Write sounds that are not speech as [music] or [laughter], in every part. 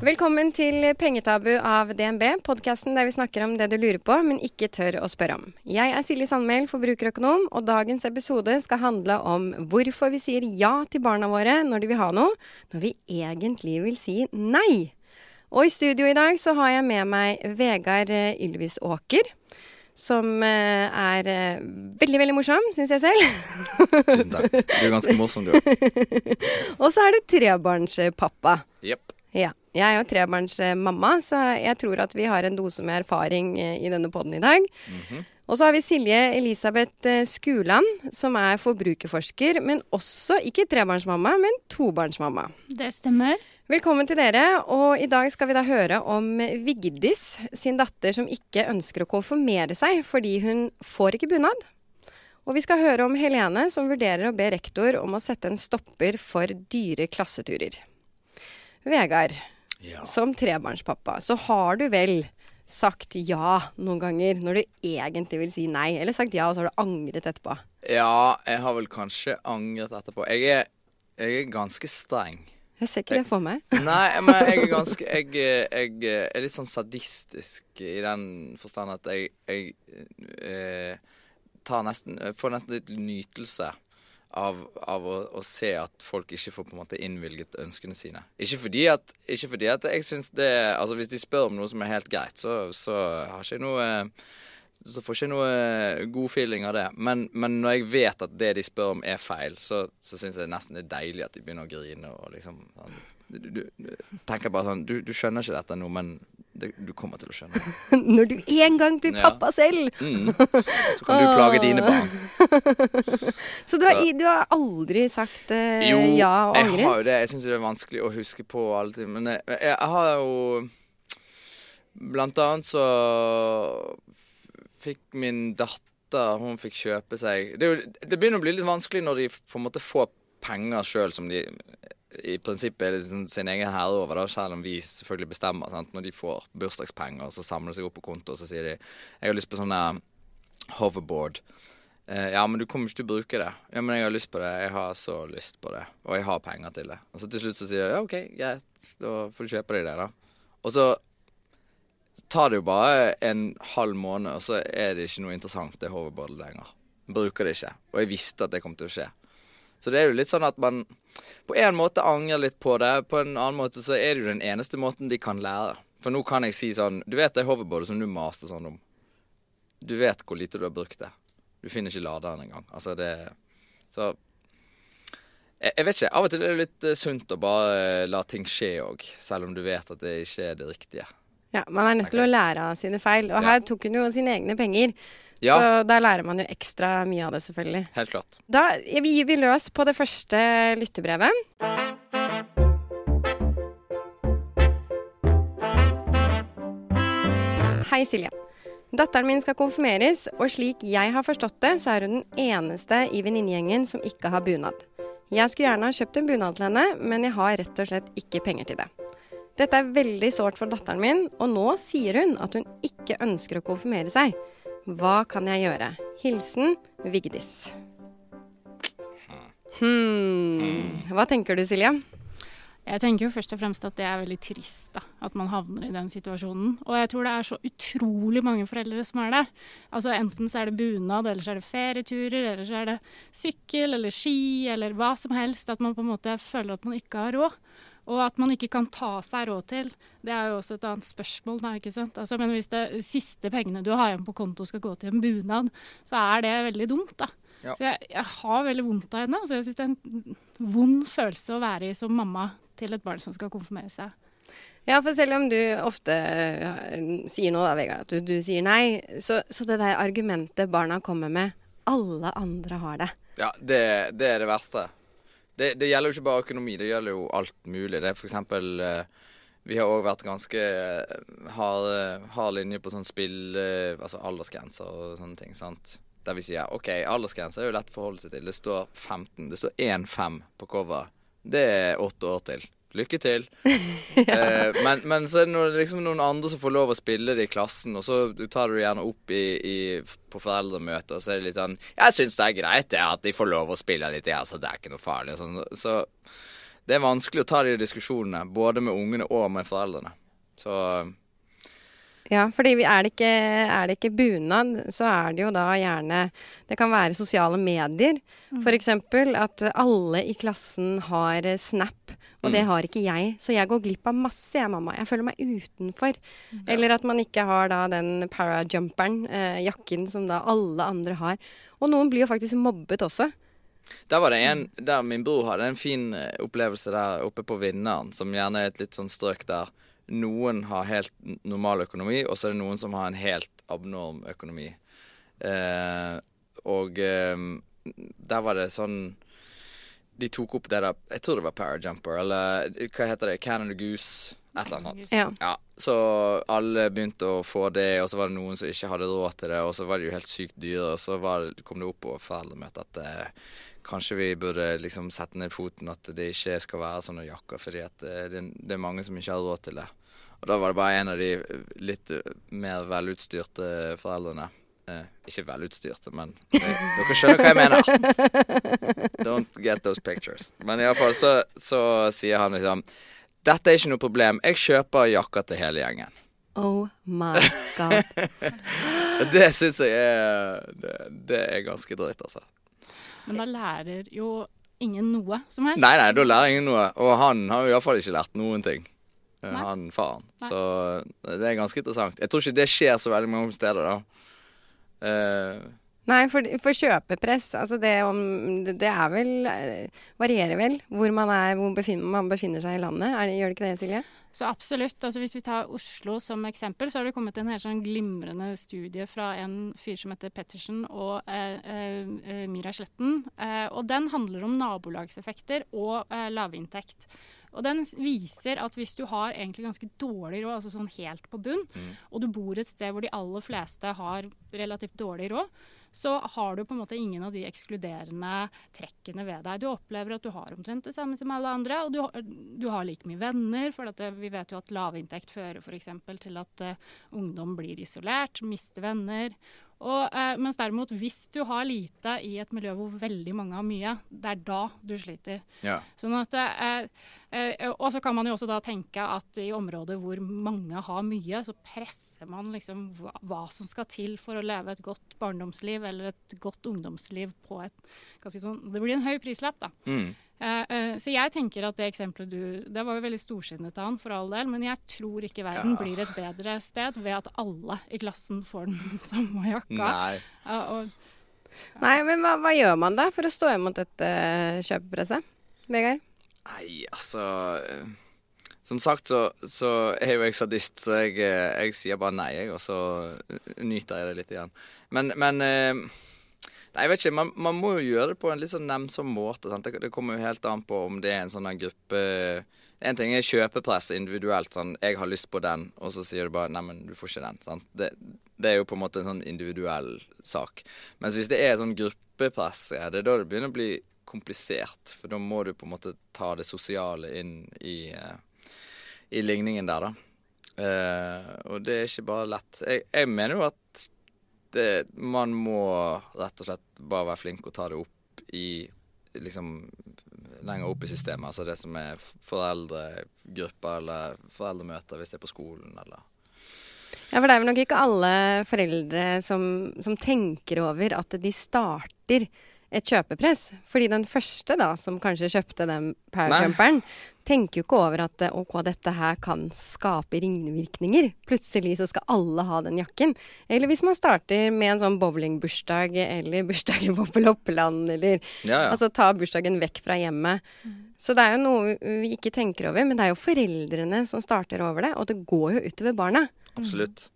Velkommen til Pengetabu av DNB, podkasten der vi snakker om det du lurer på, men ikke tør å spørre om. Jeg er Silje Sandmæl, forbrukerøkonom, og dagens episode skal handle om hvorfor vi sier ja til barna våre når de vil ha noe, når vi egentlig vil si nei. Og i studio i dag så har jeg med meg Vegard eh, Ylvis Åker. Som eh, er eh, veldig, veldig morsom, syns jeg selv. [laughs] Tusen takk. Du er ganske morsom, du òg. [laughs] Og så er du trebarnspappa. Jepp. Ja. Jeg er jo trebarnsmamma, så jeg tror at vi har en dose med erfaring eh, i denne poden i dag. Mhm. Og så har vi Silje Elisabeth eh, Skuland, som er forbrukerforsker, men også ikke trebarnsmamma, men tobarnsmamma. Det stemmer. Velkommen til dere, og i dag skal vi da høre om Vigdis sin datter som ikke ønsker å konfirmere seg fordi hun får ikke bunad. Og vi skal høre om Helene som vurderer å be rektor om å sette en stopper for dyre klasseturer. Vegard, Ja. som trebarnspappa, så har du vel sagt ja noen ganger når du egentlig vil si nei, eller sagt ja og så har du angret etterpå. ja, jeg har vel kanskje angret etterpå. Jeg er, jeg er ganske streng. Jeg ser ikke det for meg. Nei, men jeg er ganske Jeg, jeg er litt sånn sadistisk i den forstand at jeg, jeg eh, tar nesten Får nesten litt nytelse av, av å, å se at folk ikke får på en måte innvilget ønskene sine. Ikke fordi at, ikke fordi at jeg syns det Altså hvis de spør om noe som er helt greit, så, så har ikke jeg noe så får ikke jeg noe god feeling av det. Men, men når jeg vet at det de spør om er feil, så, så syns jeg nesten det er deilig at de begynner å grine og liksom sånn, du, du, du tenker bare sånn du, du skjønner ikke dette nå, men det, du kommer til å skjønne det. [laughs] Når du en gang blir Ja. pappa selv! Mm. [laughs] Så kan du plage dine barn. [laughs] Så du har, du har aldri sagt eh, Jo, ja og jeg har jo det. Jeg syns det er vanskelig å huske på alltid. Men jeg, jeg, jeg har jo Blant annet så fikk min datter Hun fikk kjøpe seg Det, jo, det begynner å bli litt vanskelig når de på en måte får penger sjøl som de i prinsippet er liksom sin egen herre over, da, selv om vi selvfølgelig bestemmer. Sant? Når de får bursdagspenger, så samler de seg opp på konto, og så sier de 'Jeg har lyst på sånn hoverboard'. Eh, ja, men du kommer ikke til å bruke det. Ja, men jeg har lyst på det. Jeg har så lyst på det. Og jeg har penger til det. Og så til slutt så sier jeg ja, OK, greit. Da får du kjøpe deg det, da. Og så tar det jo bare en halv måned, og så er det ikke noe interessant, det hoverboardet lenger. Bruker det ikke. Og jeg visste at det kom til å skje. Så det er jo litt sånn at man på en måte angrer litt på det. På en annen måte så er det jo den eneste måten de kan lære. For nå kan jeg si sånn Du vet det hoverboardet som du maste sånn om. Du vet hvor lite du har brukt det. Du finner ikke laderen engang. Altså det Så jeg, jeg vet ikke. Av og til er det litt eh, sunt å bare la ting skje òg. Selv om du vet at det ikke er det riktige. Ja, Man er nødt til å lære av sine feil. Og her tok hun jo sine egne penger. Ja. Så da lærer man jo ekstra mye av det, selvfølgelig. Helt klart. Da gir vi løs på det første lyttebrevet. Hei, Silje. Datteren min skal konfirmeres, og slik jeg har forstått det, så er hun den eneste i venninnegjengen som ikke har bunad. Jeg skulle gjerne ha kjøpt en bunad til henne, men jeg har rett og slett ikke penger til det. Dette er veldig sårt for datteren min, og nå sier hun at hun ikke ønsker å konfirmere seg. Hva kan jeg gjøre? Hilsen Vigdis. Hmm. Hva tenker du, Silje? Jeg tenker jo først og fremst at det er veldig trist da, at man havner i den situasjonen. Og jeg tror det er så utrolig mange foreldre som er der. Altså Enten så er det bunad, eller så er det ferieturer, eller så er det sykkel eller ski eller hva som helst. At man på en måte føler at man ikke har råd. Og at man ikke kan ta seg råd til, det er jo også et annet spørsmål. Da, ikke sant? Altså, men hvis det siste pengene du har igjen på konto skal gå til en bunad, så er det veldig dumt. da. Ja. Så jeg, jeg har veldig vondt av henne. Altså, jeg syns det er en vond følelse å være i som mamma til et barn som skal konfirmere seg. Ja, for selv om du ofte øh, sier nå da, Vegard, at du, du sier nei, så, så det der argumentet barna kommer med Alle andre har det. Ja, det, det er det verste. Det, det gjelder jo ikke bare økonomi, det gjelder jo alt mulig. Det er eksempel eh, Vi har òg vært ganske eh, hard, hard linje på sånn spill eh, Altså aldersgrenser og sånne ting. sant? Der vi sier OK, aldersgrenser er jo lett å forholde seg til. Det står 15. Det står 1-5 på cover. Det er åtte år til. Lykke til. [laughs] eh, men, men så er det noen, liksom noen andre som får lov å spille det i klassen, og så tar du det gjerne opp i, i, på foreldremøte, og så er det litt sånn 'Jeg syns det er greit det at de får lov å spille litt, ja, så det er ikke noe farlig.' Sånn. Så det er vanskelig å ta de diskusjonene, både med ungene og med foreldrene. Så Ja, fordi er det, ikke, er det ikke bunad, så er det jo da gjerne Det kan være sosiale medier. For eksempel at alle i klassen har Snap, og det har ikke jeg. Så jeg går glipp av masse, jeg, mamma. Jeg føler meg utenfor. Eller at man ikke har da den parajumperen, eh, jakken som da alle andre har. Og noen blir jo faktisk mobbet også. Der var det en der min bror hadde en fin eh, opplevelse der oppe på Vinneren, som gjerne er et litt sånn strøk der noen har helt normal økonomi, og så er det noen som har en helt abnorm økonomi. Eh, og eh, der var det sånn De tok opp det der Jeg tror det var Parajumper, eller hva heter det? Canada Goose? Et eller annet. Ja. Ja, så alle begynte å få det, og så var det noen som ikke hadde råd til det, og så var det jo helt sykt dyre, og så var det, kom det opp på foreldremøtet at eh, kanskje vi burde liksom sette ned foten at det ikke skal være sånne jakker, fordi at eh, det, det er mange som ikke har råd til det. Og da var det bare en av de litt eh, mer velutstyrte foreldrene. Eh, ikke velutstyrte, men [laughs] eh, dere skjønner hva jeg mener. Don't get those pictures. Men iallfall så, så sier han liksom Dette er ikke noe problem. Jeg kjøper jakker til hele gjengen. Oh my god. [laughs] Det syns jeg er det, det er ganske drøyt, altså. Men da lærer jo ingen noe som helst. Nei, nei, da lærer ingen noe. Og han har jo iallfall ikke lært noen ting. Eh, Nei. Han faren. Nei. Så det er ganske interessant. Jeg tror ikke det skjer så veldig mange steder, da. Uh, Nei, for, for kjøpepress, altså det om Det er vel eh, Varierer vel hvor man er, hvor befinner, man befinner seg i landet. Er det, gjør det ikke det, Silje? Så absolutt. altså Hvis vi tar Oslo som eksempel, så har det kommet en helt sånn glimrende studie fra en fyr som heter Pettersen og eh, eh, eh, Mira Sletten. Eh, og den handler om nabolagseffekter og eh, lavinntekt. Og den viser at hvis du har egentlig ganske dårlig råd, altså sånn helt på bunn, og du bor et sted hvor de aller fleste har relativt dårlig råd, så har du på en måte ingen av de ekskluderende trekkene ved deg. Du opplever at du har omtrent det samme som alle andre, og du, du har like mye venner. For at det, vi vet jo at lavinntekt fører f.eks. til at uh, ungdom blir isolert, mister venner. Og, eh, mens derimot, hvis du har lite i et miljø hvor veldig mange har mye, det er da du sliter. ja. Sånn at, eh, eh, og så kan man jo også da tenke at i områder hvor mange har mye, så presser man liksom hva, hva som skal til for å leve et godt barndomsliv eller et godt ungdomsliv på et ganske sånn Det blir en høy prislapp, da. Mm. Eh, eh, så jeg tenker at det eksempelet du Det var jo veldig storsinnet av han, for all del, men jeg tror ikke verden Ja. blir et bedre sted ved at alle i klassen får den [laughs] samme jakka. Nei. Ja, og Nei, men hva, hva gjør man da for å stå imot dette eh, kjøpepresset? Vegard? Nei, altså Som sagt så, så er jo jeg sadist, så jeg, jeg sier bare nei, jeg, og så nyter jeg det litt igjen. Men, men eh, Nei, jeg vet ikke. Man, man må jo gjøre det på en litt sånn nemsom måte. Det, det kommer jo helt an på om det er en sånn en gruppe En ting er kjøpepress individuelt. Sånn 'Jeg har lyst på den', og så sier du bare 'Neimen, du får ikke den'. Sant? Det, det er jo på en måte en sånn individuell sak. Mens hvis det er sånn gruppepress, ja, det er da det begynner å bli komplisert. For da må du på en måte ta det sosiale inn i, eh, i ligningen der, da. Uh, og det er ikke bare lett. Jeg, jeg mener jo at det, man må rett og slett bare være flink og ta det opp i liksom lenger opp i systemet. Altså det som er foreldregrupper eller foreldremøter hvis det er på skolen eller Ja, for det er vel nok ikke alle foreldre som, som tenker over at de starter et kjøpepress. Fordi den første da, som kanskje kjøpte den powerjumperen, tenker jo ikke over at ok, dette her kan skape ringvirkninger. Plutselig så skal alle ha den jakken. Eller hvis man starter med en sånn bowlingbursdag eller [laughs] bursdag på Loppeland, eller Ja, ja. altså ta bursdagen vekk fra hjemmet. Så det er jo noe vi ikke tenker over, men det er jo foreldrene som starter over det, og det går jo utover barna. Absolutt.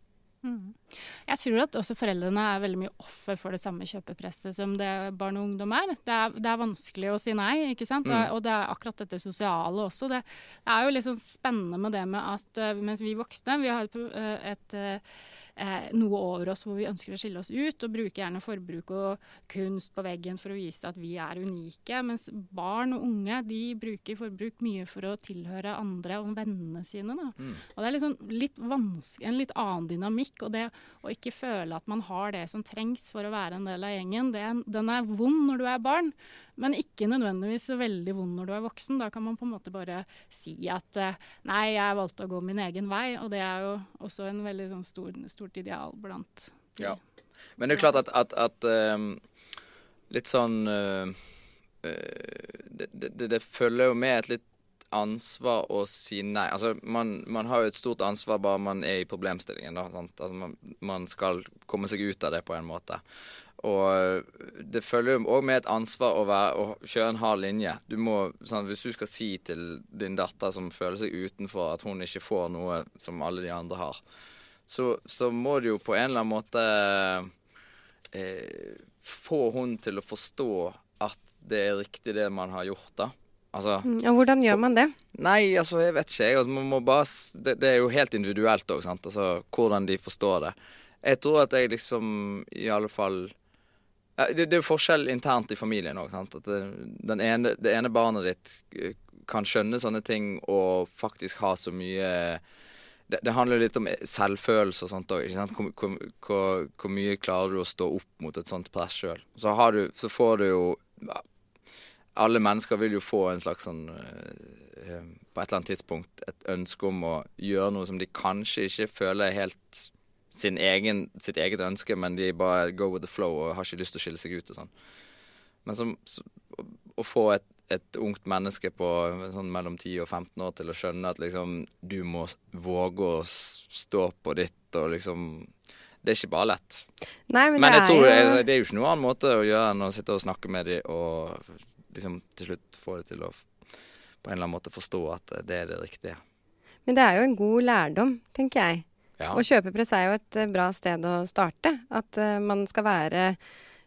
Jeg tror at også foreldrene er veldig mye offer for det samme kjøpepresset som det barn og ungdom er. Det er, det er vanskelig å si nei, ikke sant. Mm. Og det er akkurat dette sosiale også. Det, det er jo litt sånn spennende med det med at eh, mens vi voksne vi har et, eh, et eh, noe over oss hvor vi ønsker å skille oss ut, og bruker gjerne forbruk og kunst på veggen for å vise at vi er unike. Mens barn og unge de bruker forbruk mye for å tilhøre andre og vennene sine. Mm. Og det er liksom litt en litt annen dynamikk. Og det å ikke føle at man har det som trengs for å være en del av gjengen, det, den er vond når du er barn, men ikke nødvendigvis veldig vond når du er voksen. Da kan man på en måte bare si at eh, nei, jeg valgte å gå min egen vei, og det er jo også en veldig sånn stor, stort ideal blant Ja. Men det er klart at, at, at um, litt sånn uh, det, det, det følger jo med et litt ansvar å si nei. Altså, man, man, har jo et stort ansvar bare man er i problemstillingen. Da, altså, man, man, skal komme seg ut av det på en måte. Og det følger jo òg med et ansvar å, være, å kjøre en hard linje. Du må, sånn, hvis du skal si til din datter som føler seg utenfor, at hun ikke får noe som alle de andre har, så, så må du jo på en eller annen måte eh, få hun til å forstå at det er riktig det man har gjort, da. Altså, ja, hvordan gjør man det? Nei, altså, jeg vet ikke. Altså, man må bare, det, det, er jo helt individuelt òg, sant. Altså, hvordan de forstår det. Jeg tror at jeg liksom i alle fall Det, det er jo forskjell internt i familien òg. At det, ene, det ene barnet ditt eh, kan skjønne sånne ting og faktisk ha så mye det, det, handler litt om selvfølelse og sånt òg. Hvor, hvor, hvor, hvor, mye klarer du å stå opp mot et sånt press sjøl? Så, så, får du jo alle mennesker vil jo få en slags sånn uh, På et eller annet tidspunkt et ønske om å gjøre noe som de kanskje ikke føler helt sin egen, sitt eget ønske, men de bare go with the flow og har ikke lyst til å skille seg ut og sånn. Men som, så, å få et, et, ungt menneske på sånn mellom 10 og 15 år til å skjønne at liksom du må våge å stå på ditt og liksom det er ikke bare lett. Nei, men, men det, jeg tror, er jo... det er jo ikke noen annen måte å gjøre enn å sitte og snakke med dem og liksom til slutt få det til å på en eller annen måte forstå at det er det riktige. Men det er jo en god lærdom, tenker jeg. Ja. Og kjøpepress er jo et eh, bra sted å starte. At uh, man skal være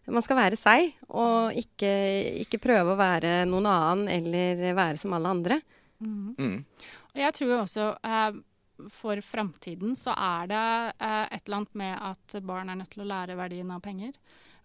man skal være seg, og ikke, ikke, prøve å være noen annen eller være som alle andre. Mm. Mm. Og jeg tror også uh, for framtiden så er det uh, et eller annet med at barn er nødt til å lære verdien av penger.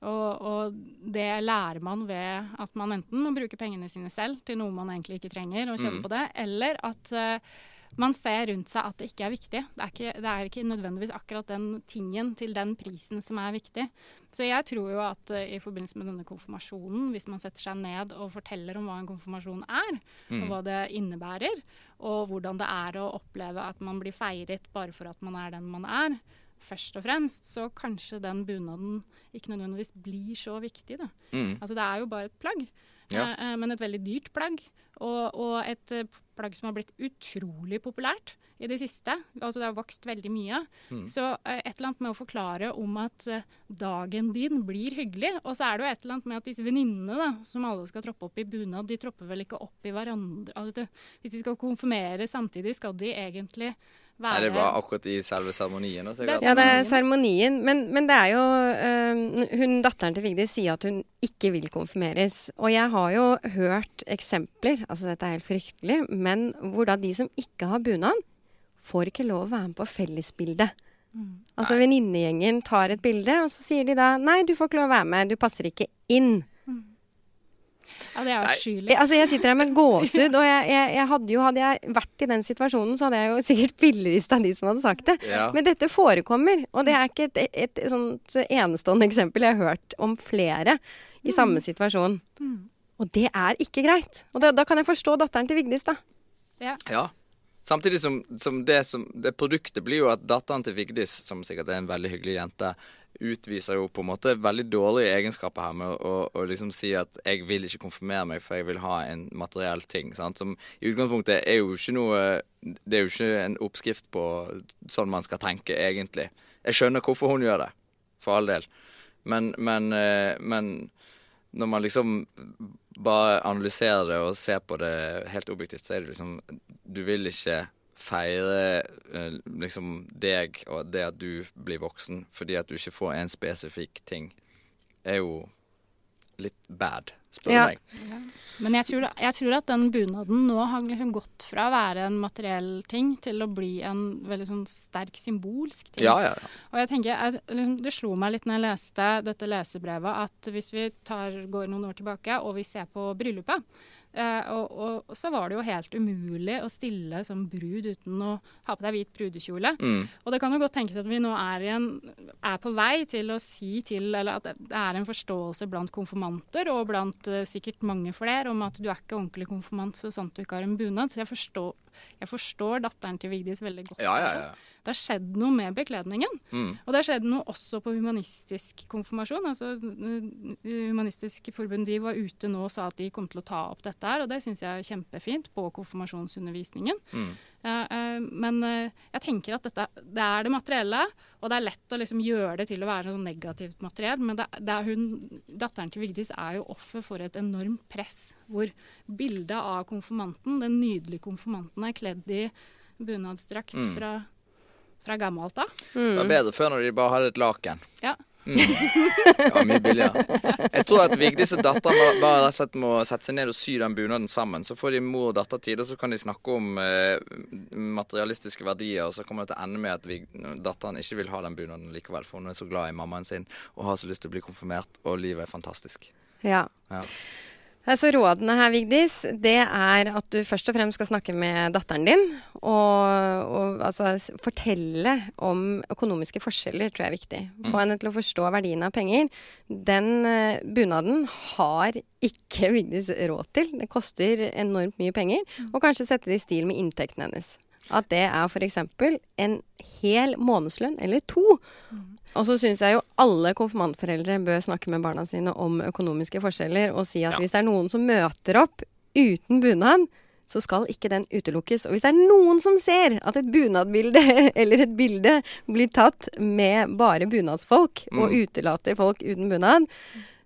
Og, og, det lærer man ved at man enten må bruke pengene sine selv til noe man egentlig ikke trenger, og kjøpe mm. på det, eller at uh, man ser rundt seg at det ikke er viktig. Det er ikke, det er ikke, nødvendigvis akkurat den tingen til den prisen som er viktig. Så jeg tror jo at uh, i forbindelse med denne konfirmasjonen, hvis man setter seg ned og forteller om hva en konfirmasjon er, mm. og hva det innebærer, og hvordan det er å oppleve at man blir feiret bare for at man er den man er, først og fremst, så kanskje den bunaden ikke nødvendigvis blir så viktig. Da. Mm. Altså det er jo bare et plagg, ja. eh, eh men et veldig dyrt plagg. Og, og, et plagg som har blitt utrolig populært i det siste. Altså det har vokst veldig mye. Mm. Så eh, et eller annet med å forklare om at eh, dagen din blir hyggelig. Og så er det jo et eller annet med at disse venninnene som alle skal troppe opp i bunad, de tropper vel ikke opp i hverandre. Altså, hvis de skal konfirmere samtidig, skal de egentlig være Er det bare akkurat i selve seremonien? Ja, det er seremonien. Men, men, det er jo øh, hun Datteren til Vigdis sier at hun ikke vil konfirmeres. Og jeg har jo hørt eksempler, altså dette er helt fryktelig, men hvor da de som ikke har bunad, får ikke lov å være med på fellesbildet. Mm. Altså venninnegjengen tar et bilde, og så sier de da nei, du får ikke lov å være med, du passer ikke inn. Ja, det er avskyelig. Altså, jeg sitter her med gåsehud, og jeg, jeg, jeg, hadde jo, hadde jeg vært i den situasjonen, så hadde jeg jo sikkert fillerista de som hadde sagt det. Ja. Men dette forekommer, og det er ikke et, et, et, sånt enestående eksempel. Jeg har hørt om flere i mm. samme situasjon. Mm. Og det er ikke greit. Og da, da, kan jeg forstå datteren til Vigdis, da. Ja. ja. Samtidig som, som, det, som det produktet blir jo at datteren til Vigdis, som sikkert er en veldig hyggelig jente, utviser jo på en måte veldig dårlige egenskaper her med å, å liksom si at jeg vil ikke konfirmere meg, for jeg vil ha en materiell ting. Sant? Som i utgangspunktet er jo ikke noe Det er jo ikke en oppskrift på sånn man skal tenke, egentlig. Jeg skjønner hvorfor hun gjør det, for all del. Men, men, eh, men når man liksom bare analyserer det og ser på det helt objektivt, så er det liksom Du vil ikke feire eh, liksom deg og det at du blir voksen fordi at du ikke får en spesifikk ting, er jo litt bad, spør du Ja. meg. Men jeg tror, jeg tror at den bunaden nå har liksom gått fra å være en materiell ting til å bli en veldig sånn sterk symbolsk ting. Ja, ja, ja. Og jeg tenker, jeg, liksom, Det slo meg litt når jeg leste dette lesebrevet, at hvis vi tar, går noen år tilbake og vi ser på bryllupet, eh, og, og, og så var det jo helt umulig å stille som brud uten å ha på deg hvit brudekjole. Mm. Og det kan jo godt tenkes at vi nå er, i en, er på vei til å si til, eller at det er en forståelse blant konfirmanter, og blant uh, sikkert mange flere, om at du er ikke ordentlig konfirmant så sant du ikke har en bunad. Så jeg forstår, jeg forstår datteren til Vigdis veldig godt. Ja, ja, ja. Det har skjedd noe med bekledningen. Mm. Og det har skjedd noe også på humanistisk konfirmasjon. altså eh, Humanistisk Forbund de var ute nå og sa at de kom til å ta opp dette her, og det syns jeg er kjempefint på konfirmasjonsundervisningen. Mm. Eh, men eh, jeg tenker at dette, det er det materielle, og det er lett å liksom gjøre det til å være sånn negativt materiell. Men det, det er hun, datteren til Vigdis er jo offer for et enormt press, hvor bildet av konfirmanten, den nydelige konfirmanten, er kledd i bunadsdrakt Mm. fra, fra gammelt av. Det var bedre før når de bare hadde et laken. Ja. Mm. Ja, mye billigere. Jeg tror at Vigdis og datteren bare, rett må sette seg ned og sy den bunaden sammen. Så får de mor og datter tid, og så kan de snakke om eh, materialistiske verdier. Og så kommer det til å ende med at Vig datteren ikke vil ha den bunaden likevel, for hun er så glad i mammaen sin og har så lyst til å bli konfirmert, og livet er fantastisk. Ja. Ja. Altså Rådene her, Vigdis, det er at du først og fremst skal snakke med datteren din. Og, og altså, fortelle om økonomiske forskjeller, tror jeg er viktig. Få henne til å forstå verdien av penger. Den eh, bunaden har ikke [laughs] Vigdis råd til. Det koster enormt mye penger. Og kanskje sette det i stil med inntekten hennes. At det er f.eks. en hel månedslønn, eller to. Og så syns jeg jo alle konfirmantforeldre bør snakke med barna sine om økonomiske forskjeller, og si at Ja. hvis det er noen som møter opp uten bunad, så skal ikke den utelukkes. Og hvis det er noen som ser at et bunadbilde [laughs] eller et bilde blir tatt med bare bunadsfolk, og utelater folk uten bunad,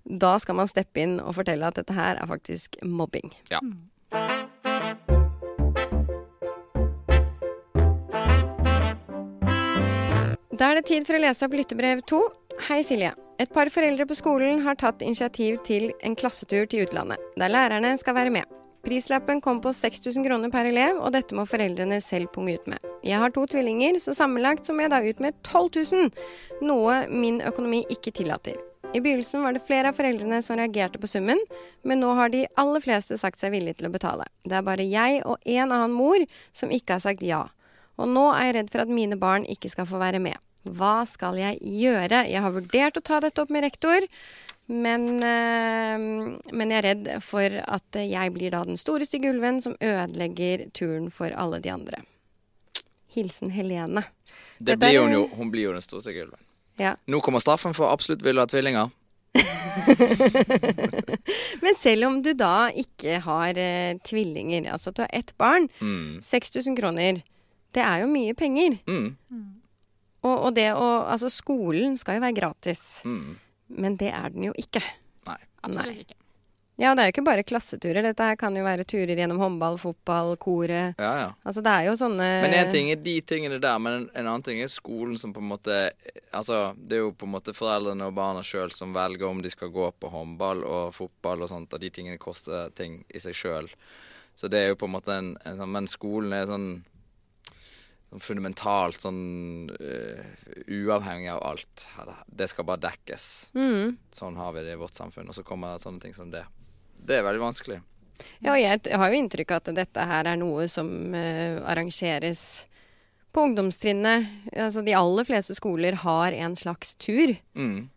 da skal man steppe inn og fortelle at dette her er faktisk mobbing. Ja. Da er det tid for å lese opp lyttebrev to. Hei, Silje. Et par foreldre på skolen har tatt initiativ til en klassetur til utlandet, der lærerne skal være med. Prislappen kom på 6000 kroner per elev, og dette må foreldrene selv punge ut med. Jeg har to tvillinger, så sammenlagt så må jeg da ut med 12 000, noe min økonomi ikke tillater. I begynnelsen var det flere av foreldrene som reagerte på summen, men nå har de aller fleste sagt seg villige til å betale. Det er bare jeg og en annen mor som ikke har sagt ja. Og nå er jeg redd for at mine barn ikke skal få være med. Hva skal jeg gjøre? Jeg har vurdert å ta dette opp med rektor, men, øh, men jeg er redd for at jeg blir da den store stygge ulven som ødelegger turen for alle de andre. Hilsen Helene. Det blir hun jo. Hun blir jo den store gulven. Ja. Nå kommer straffen for absolutt ville ha tvillinger. [laughs] Men selv om du da ikke har eh, tvillinger, altså at du har ett barn, Mm. 6000 kroner, det er jo mye penger. Mm. Og, og det å Altså, skolen skal jo være gratis, Mm. men det er den jo ikke. Nei. Absolutt ikke. Ja, og det er jo ikke bare klasseturer. Dette her kan jo være turer gjennom håndball, fotball, koret. Ja, ja. Altså, det er jo sånne Men én ting er de tingene der, men en, en annen ting er skolen som på en måte Altså, det er jo på en måte foreldrene og barna sjøl som velger om de skal gå på håndball og fotball og sånt, og de tingene koster ting i seg sjøl. Så det er jo på en måte en, en sånn Men skolen er sånn sånn fundamentalt sånn uh, uavhengig av alt. Det skal bare dekkes. Mm. Sånn har vi det i vårt samfunn. Og så kommer sånne ting som det. Det er veldig vanskelig. Ja, og jeg har jo inntrykk av at dette her er noe som uh, arrangeres på ungdomstrinnet. Altså, de aller fleste skoler har en slags tur. Mm.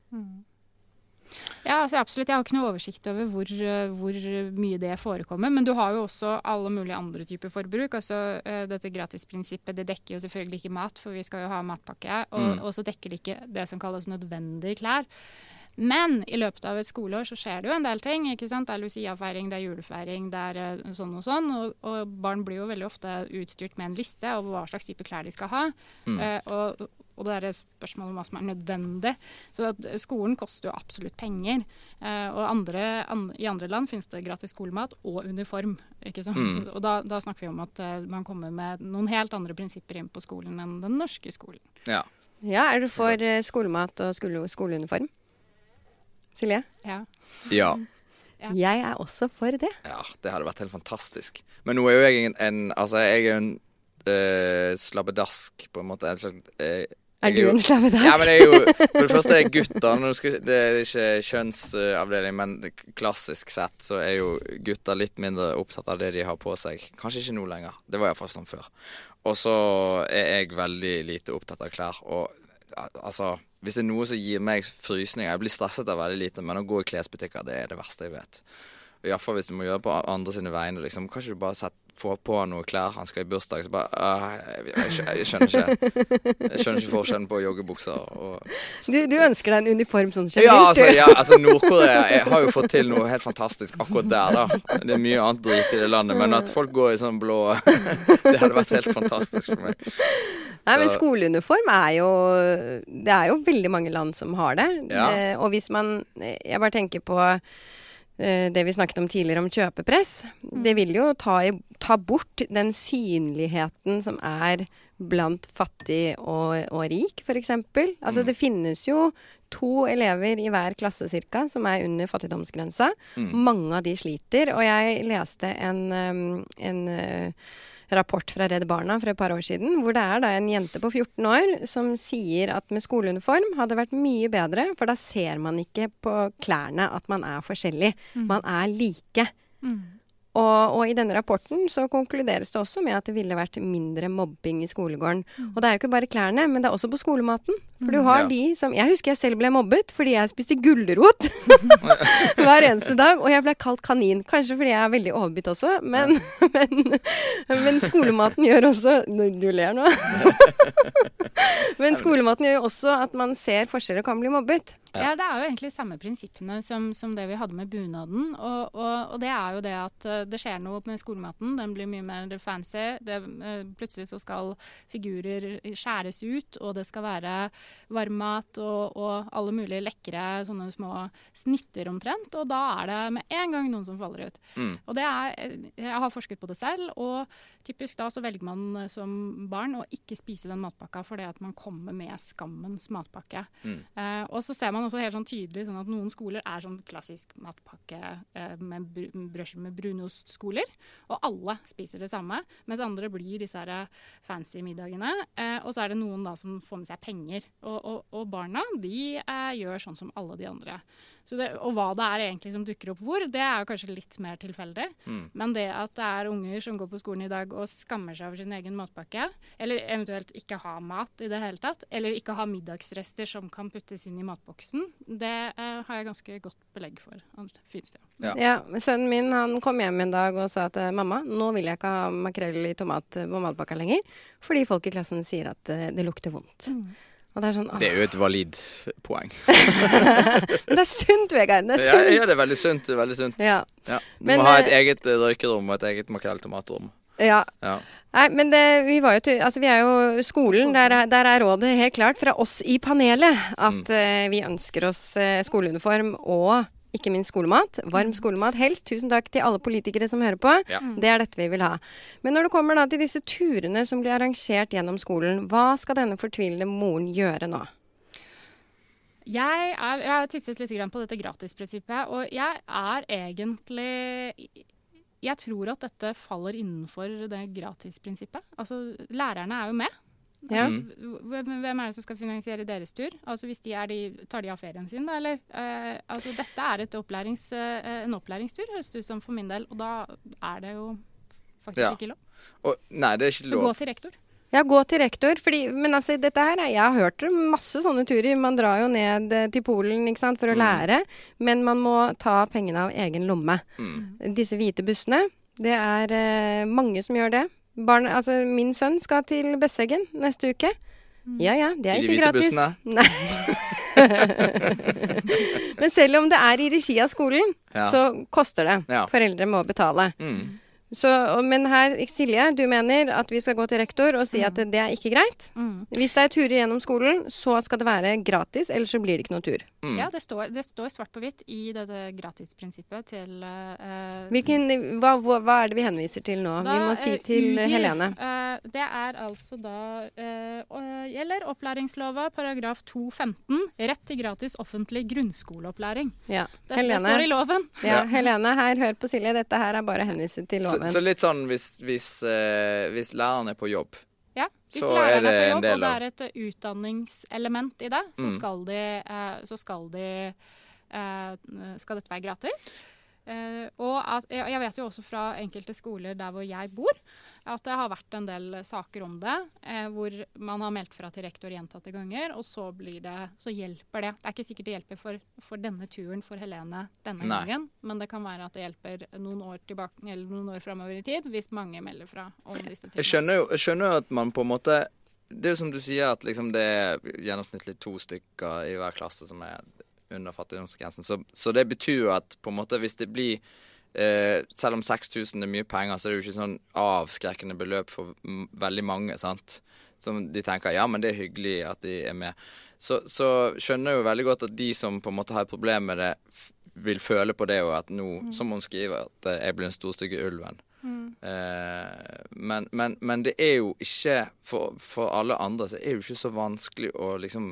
Ja, altså absolutt. Jeg har ikke noe oversikt over hvor, eh, hvor mye det forekommer. Men du har jo også alle mulige andre typer forbruk. Altså eh, Dette gratisprinsippet det dekker jo selvfølgelig ikke mat, for vi skal jo ha matpakke. Og, Mm. og så dekker det ikke det som kalles nødvendige klær. Men i løpet av et skoleår så skjer det jo en del ting. ikke sant? Det er Lucia-feiring, det er julefeiring, det er eh, sånn og sånn. Og, og barn blir jo veldig ofte utstyrt med en liste over hva slags type klær de skal ha. Mm. Uh, og, og det er spørsmålet om hva som er nødvendig. Så at skolen koster jo absolutt penger. Eh, og andre, an, i andre land finnes det gratis skolemat og uniform. ikke sant? Mm. Og da, da snakker vi om at eh, man kommer med noen helt andre prinsipper inn på skolen enn den norske skolen. Ja. Ja, er du for eh, skolemat og skole, skoleuniform? Silje? Ja. Ja. [laughs] Ja. Jeg er også for det. Ja, det hadde vært helt fantastisk. Men nå er jo jeg en, en Altså, jeg er jo en uh, slabbedask, på en måte. En slags eh, Er du en slavedask? Ja, men det er jo For det første er gutter det er ikke kjønnsavdeling, men klassisk sett så er jo gutter litt mindre opptatt av det de har på seg. Kanskje ikke nå lenger. Det var iallfall sånn før. Og så er jeg veldig lite opptatt av klær. Og altså Hvis det er noe som gir meg frysninger Jeg blir stresset av veldig lite, men å gå i klesbutikker, det er det verste jeg vet. Iallfall hvis du må gjøre det på andre sine vegne. Liksom. Kan ikke du bare sette, få på noe klær? Han skal i bursdag. Så bare uh, jeg, jeg, jeg skjønner ikke Jeg skjønner ikke forskjellen på joggebukser og Du, du ønsker deg en uniform sånn ja, generelt? altså, ja, altså Nord-Korea har jo fått til noe helt fantastisk akkurat der, da. Det er mye annet drit i det landet, men at folk går i sånn blå Det hadde vært helt fantastisk for meg. Nei, men skoleuniform er jo Det er jo veldig mange land som har det. Ja. Eh, og hvis man Jeg bare tenker på det vi snakket om tidligere om kjøpepress. Det vil jo ta, i, ta bort den synligheten som er blant fattig og, og rik, f.eks. Altså det finnes jo to elever i hver klasse cirka som er under fattigdomsgrensa. Mange av de sliter. Og jeg leste en, en uh, rapport fra Redd Barna for et par år siden, hvor det er da en jente på 14 år som sier at med skoleuniform hadde vært mye bedre, for da ser man ikke på klærne at man er forskjellig. Man er like. Mm. Og, og i denne rapporten så konkluderes det også med at det ville vært mindre mobbing i skolegården. Og det er jo ikke bare klærne, men det er også på skolematen. For du har Ja. de som Jeg husker jeg selv ble mobbet fordi jeg spiste gulrot [laughs] hver eneste dag. Og jeg ble kalt kanin. Kanskje fordi jeg er veldig overbitt også, men, [laughs] men, men skolematen gjør også Du ler nå. [laughs] men skolematen gjør jo også at man ser forskjeller og kan bli mobbet. Ja, det er jo egentlig samme prinsippene som, som det vi hadde med bunaden. Og, og, og det er jo det at eh, det skjer noe med skolematen. Den blir mye mer fancy. Det, eh, plutselig så skal figurer skjæres ut, og det skal være varmmat og, og alle mulige lekre sånne små snitter omtrent. Og da er det med en gang noen som faller ut. Mm. Og det er, Jeg har forsket på det selv, og typisk da så velger man eh, som barn å ikke spise den matpakka fordi at man kommer med skammens matpakke. Mm. Eh, og så ser man også helt sånn tydelig sånn at noen skoler er sånn klassisk matpakke eh, med br brødskive med brunostskoler, og alle spiser det samme, mens andre blir disse her eh, fancy middagene. Eh, og så er det noen da som får med seg penger. Og, og, og barna de eh, gjør sånn som alle de andre. Så det, og hva det er egentlig som dukker opp hvor, det er jo kanskje litt mer tilfeldig. Mm. Men det at det er unger som går på skolen i dag og skammer seg over sin egen matpakke, eller eventuelt ikke har mat i det hele tatt, eller ikke har middagsrester som kan puttes inn i matboksen, det eh, har jeg ganske godt belegg for. at det finnes det. Ja. Ja, Sønnen min han kom hjem en dag og sa til mamma nå vil jeg ikke ha makrell i tomat på matpakka lenger, fordi folk i klassen sier at eh, det lukter vondt. Og det er sånn åh, Det er jo et valid poeng. [laughs] Men det er sunt, Vegard. Det er Ja, sunt. ja, det er veldig sunt. Det er veldig sunt. Ja. Ja. Du Men, må ha et eh, eget eh, røykerom og et eget makrell-tomatrom. ja. Ja. Nei, men det, vi var jo til, altså vi er jo skolen. Der er, der er rådet helt klart fra oss i panelet at Mm. uh, vi ønsker oss uh, skoleuniform og ikke minst skolemat. Varm skolemat helst. Tusen takk til alle politikere som hører på. Ja. Det er dette vi vil ha. Men når det kommer da til disse turene som blir arrangert gjennom skolen, hva skal denne fortvilede moren gjøre nå? Jeg, er, jeg har tittet litt på dette gratisprinsippet, og jeg er egentlig Jeg tror at dette faller innenfor det gratisprinsippet. Altså, lærerne er jo med. Ja. Mm. Hvem er det som skal finansiere deres tur? Altså hvis de er de, Tar de av ferien sin, da, eller? Eh, altså dette er et opplærings, eh, en opplæringstur, høres det ut som for min del. Og da er det jo faktisk Ja. ikke lov. Og, nei, det er ikke Så gå til rektor. Ja, gå til rektor. Fordi, men altså, dette her, er- jeg har hørt masse sånne turer. Man drar jo ned eh, til Polen ikke sant, for å Mm. lære, men man må ta pengene av egen lomme. Mm. Disse hvite bussene, det er eh, mange som gjør det. Barn, altså, min sønn skal til Besseggen neste uke. Ja ja, det er I de hvite bussene? [laughs] [laughs] Men selv om det er i regi av skolen, Ja. så koster det. Ja. Foreldre må betale. Mm. Så, men her, Silje, du mener at vi skal gå til rektor og si at det er ikke greit. Mm. Hvis det er turer gjennom skolen, så skal det være gratis, ellers så blir det ikke noe tur. Mm. Ja, det står, det står svart på hvitt i dette gratisprinsippet til uh, Hvilken, hva, hva, hva er det vi henviser til nå? Da, vi må si eh, til UDIR, Helene. Uh, det er altså da Gjelder opplæringslova paragraf 215. Rett til gratis offentlig grunnskoleopplæring. Ja. Det, det står i loven. Ja, Ja. Helene, her, hør på Silje. Dette her er bare å henvise til Så, loven. så litt sånn hvis, hvis, uh, hvis læreren er på jobb Ja, Hvis Så læreren er på jobb, og det er et utdanningselement i det, så Mm. skal de, uh, så skal, de uh, skal dette være gratis. Eh, og at, jeg jeg vet jo også fra enkelte skoler der hvor jeg bor, at det har vært en del saker om det, Uh, hvor man har meldt fra til rektor gjentatte ganger, og så, blir det, så hjelper det. Det er ikke sikkert det hjelper for, for denne turen for Helene denne Nei. gangen, men det kan være at det hjelper noen år tilbake, eller noen år framover i tid, hvis mange melder fra om disse tingene. Jeg skjønner jo, jeg skjønner at man på en måte Det er jo som du sier, at liksom det er gjennomsnittlig to stykker i hver klasse som er under fattigdomsgrensen. Så, så det betyr jo at på en måte hvis det blir eh, Selv om 6000 er mye penger, så er det jo ikke sånn avskrekkende beløp for veldig mange. sant? Som de tenker ja, men det er hyggelig at de er med. Så, så skjønner jeg jo veldig godt at de som på en måte har et problem med det, vil føle på det, og at nå, som hun skriver, at eh, jeg blir den storstygge ulven. Eh, men, men, men det er jo ikke for, for alle andre så er det jo ikke så vanskelig å liksom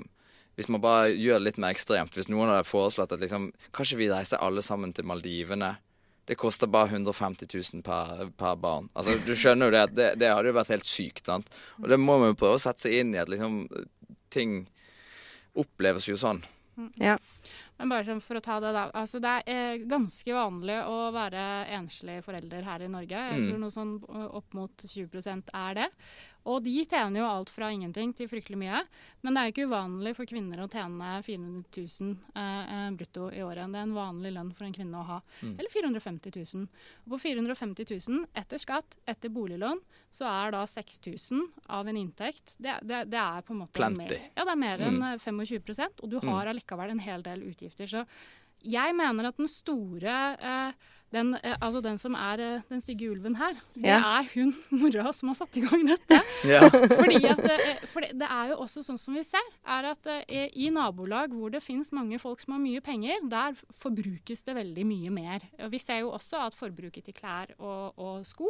Hvis man bare gjør det litt mer ekstremt. Hvis noen hadde foreslått at liksom Kanskje vi reiser alle sammen til Maldivene. Det koster bare 150 000 per, per barn. Altså, Du skjønner jo det at det, det hadde jo vært helt sykt. sant? Og det må man jo prøve å sette seg inn i, at liksom ting oppleves jo sånn. Ja. Men bare sånn for å ta det da. Altså det er eh, ganske vanlig å være enslig forelder her i Norge. Jeg Mm. tror noe sånn eh, opp mot 20% er det. Og de tjener jo alt fra ingenting til fryktelig mye. Men det er jo ikke uvanlig for kvinner å tjene 400 000 eh, eh, brutto i året. Det er en vanlig lønn for en kvinne å ha. Mm. Eller 450 000. Og på 450 000 etter skatt, etter boliglån, så er da 6000 av en inntekt Det, det, det er på en måte Plenty. mer, ja, det er mer enn eh, 25% og du Mm. har allikevel en hel del utgifter. Så jeg mener at den store eh, den, eh, altså den som er eh, den stygge ulven her, det Ja. er hun [laughs] mora som har satt i gang dette. Ja. [laughs] Fordi at, eh, for det, det er jo også sånn som vi ser, er at i nabolag hvor det finnes mange folk som har mye penger, der forbrukes det veldig mye mer. Og vi ser jo også at forbruket til klær og, og sko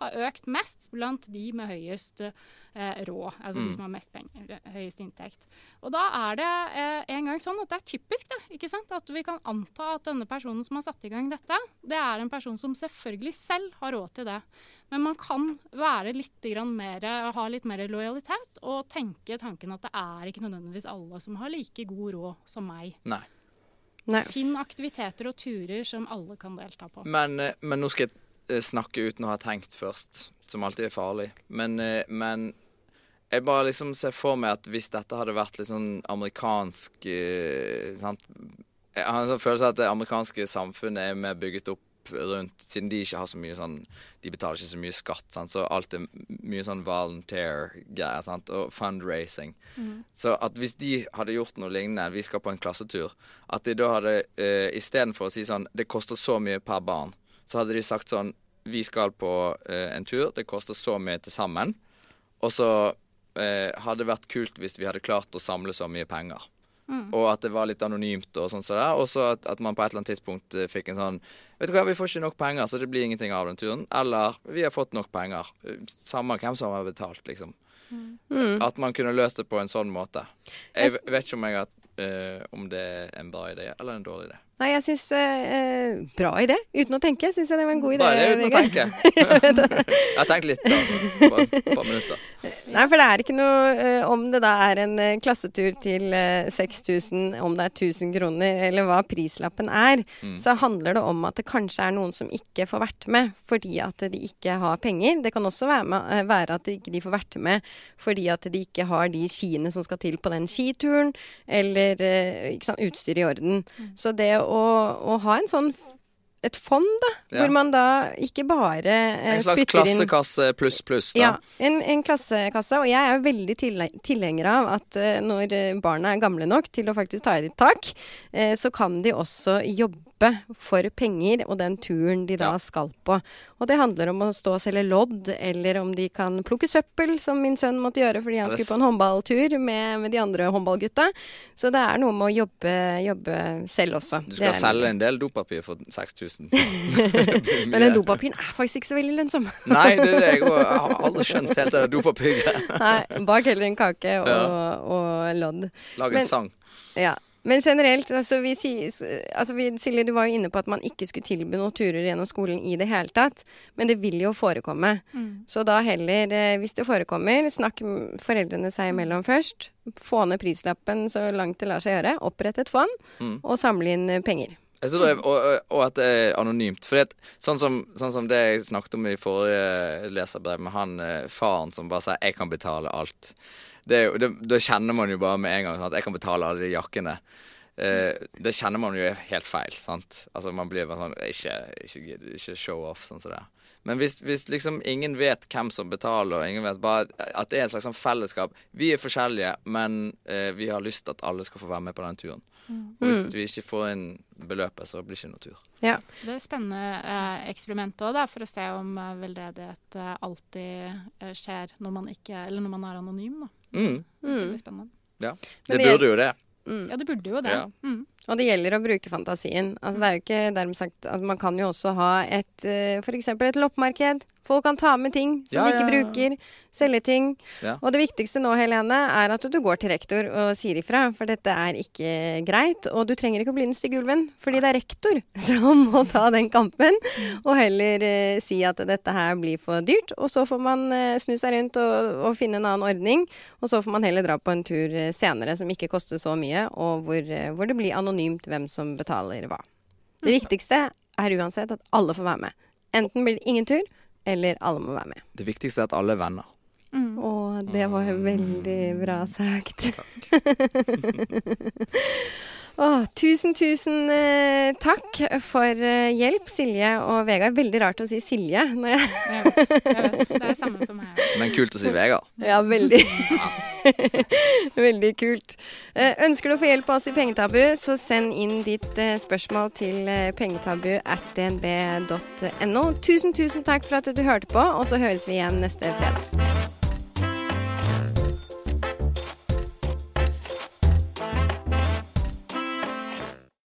har økt mest blant de med høyest eh, råd, altså de Mm. som har mest penger, høyest inntekt. Og da er det eh, en gang sånn at det er typisk da, ikke sant? at vi kan anta at denne personen som har satt i gang dette, det er en person som selvfølgelig selv har råd til det. Men man kan være litt mer, ha litt mer lojalitet og tenke tanken at det er ikke nødvendigvis alle som har like god råd som meg. Nei. Nei. Finn aktiviteter og turer som alle kan delta på. Men, eh, men nå skal jeg eh, snakke uten å ha tenkt først, som alltid er farlig. Men, eh, men jeg bare liksom ser for meg at hvis dette hadde vært litt sånn amerikansk sant? Jeg har en sånn følelse av at det amerikanske samfunnet er mer bygget opp rundt Siden de ikke har så mye sånn De betaler ikke så mye skatt, sant? så alt er mye sånn volunteer-greier. Og fundraising. Så at hvis de hadde gjort noe lignende, vi skal på en klassetur, at de da hadde uh, istedenfor å si sånn Det koster så mye per barn, så hadde de sagt sånn Vi skal på uh, en tur, det koster så mye til sammen. Og så uh, hadde det vært kult hvis vi hadde klart å samle så mye penger. Og at det var litt anonymt og sånn som det. Og så at, at man på et eller annet tidspunkt eh, fikk en sånn Vet du hva, vi får ikke nok penger, så det blir ingenting av den turen. Eller vi har fått nok penger. Samme hvem som har betalt, liksom. Mm. At man kunne løst det på en sånn måte. Jeg vet ikke om, jeg har, uh, om det er en bra idé eller en dårlig idé. Nei, jeg syns eh, Bra idé. Uten å tenke syns jeg det var en god idé. Bare uten å tenke. [laughs] jeg har tenkt litt, da. Bare et par minutter. Nei, for det er ikke noe eh, Om det da er en eh, klassetur til eh, 6000, om det er 1000 kroner, eller hva prislappen er, Mm. så handler det om at det kanskje er noen som ikke får vært med fordi at de ikke har penger. Det kan også være, med, eh, være at de ikke får vært med fordi at de ikke har de skiene som skal til på den skituren, eller eh, ikke sant, utstyr i orden. Så det å, å ha en sånn et fond, da, Ja. hvor man da ikke bare eh, En slags klassekasse pluss pluss, da. ja, en, en klassekasse. Og jeg er veldig tilhenger av at eh, når barna er gamle nok til å faktisk ta i ditt tak, eh, så kan de også jobbe jobbe for penger og den turen de da Ja. skal på. Og det handler om å stå og selge lodd, eller om de kan plukke søppel, som min sønn måtte gjøre fordi han skulle på en håndballtur med, med de andre håndballgutta. Så det er noe med å jobbe, jobbe selv også. Du skal selge en del dopapir for 6000. [laughs] Men den dopapiren er faktisk ikke så veldig lønnsom. [laughs] Nei, det er det. Jeg har- jeg har aldri skjønt helt det der dopapirgreiet. Nei, bak heller en kake og, og lodd. Lag Men- sang. Ja. Men generelt, altså, vi, sier- altså vi, Silje, du var jo inne på at man ikke skulle tilby noen turer gjennom skolen i det hele tatt. Men det vil jo forekomme. Mm. Så da heller, eh, hvis det forekommer, snakk foreldrene seg imellom først. Få ned prislappen så langt det lar seg gjøre. Opprett et fond, Mm. og samle inn eh, penger. Jeg tror det, er- og, og- at det er anonymt. For sånn, som, sånn som det jeg snakket om i forrige leserbrev med han eh, faren som bare sier 'jeg kan betale alt'. Det, jo- det, da kjenner man jo bare med en gang at 'jeg kan betale alle de jakkene'. Eh, det kjenner man jo helt feil. sant? Altså Man blir bare sånn Ikke, ikke, ikke show off, sånn som det. Men hvis, hvis liksom ingen vet hvem som betaler, og ingen vet bare at det er et slags sånn fellesskap Vi er forskjellige, men eh, vi har lyst til at alle skal få være med på den turen. Og hvis vi ikke får inn beløpet, så blir det ikke noe tur. Ja. Det er et spennende eh, eksperiment òg, for å se om eh, veldedighet eh, alltid eh, skjer når man ikke Eller når man er anonym. Da. Mm, Det Mm. blir spennende. ja. Det det- burde jo det. Mm. Ja, det burde jo det. Ja. Mm. Og det gjelder å bruke fantasien. Altså, det er jo ikke dermed sagt at man kan jo også ha et eh, f.eks. et loppemarked. Folk kan ta med ting som Ja, de ikke ja, bruker. Selge ting. Og det viktigste nå, Helene, er at du går til rektor og sier ifra. For dette er ikke greit. Og du trenger ikke å bli den stygge ulven, fordi det er rektor [laughs] som må ta den kampen. Og heller eh, si at dette her blir for dyrt. Og så får man eh, snu seg rundt og, og finne en annen ordning. Og så får man heller dra på en tur eh, senere som ikke koster så mye, og hvor, eh, hvor det blir anonymt hvem som betaler hva. Det viktigste er uansett at alle får være med. Enten blir det ingen tur, eller alle må være med. Det viktigste er at alle er venner. Mm. Å, det var veldig bra sagt. [laughs] [laughs] Å, tusen, tusen eh, takk for eh, hjelp, Silje og Vegard. Veldig rart å si Silje. Når jeg, Jeg vet, jeg vet. Det er samme for meg. Men kult å si Vegard. ja, veldig. [laughs] veldig kult. Eh, ønsker du å få hjelp av oss i Pengetabu, så send inn ditt eh, spørsmål til eh, pengetabu at dnb.no. Tusen, tusen takk for at du hørte på, og så høres vi igjen neste fredag.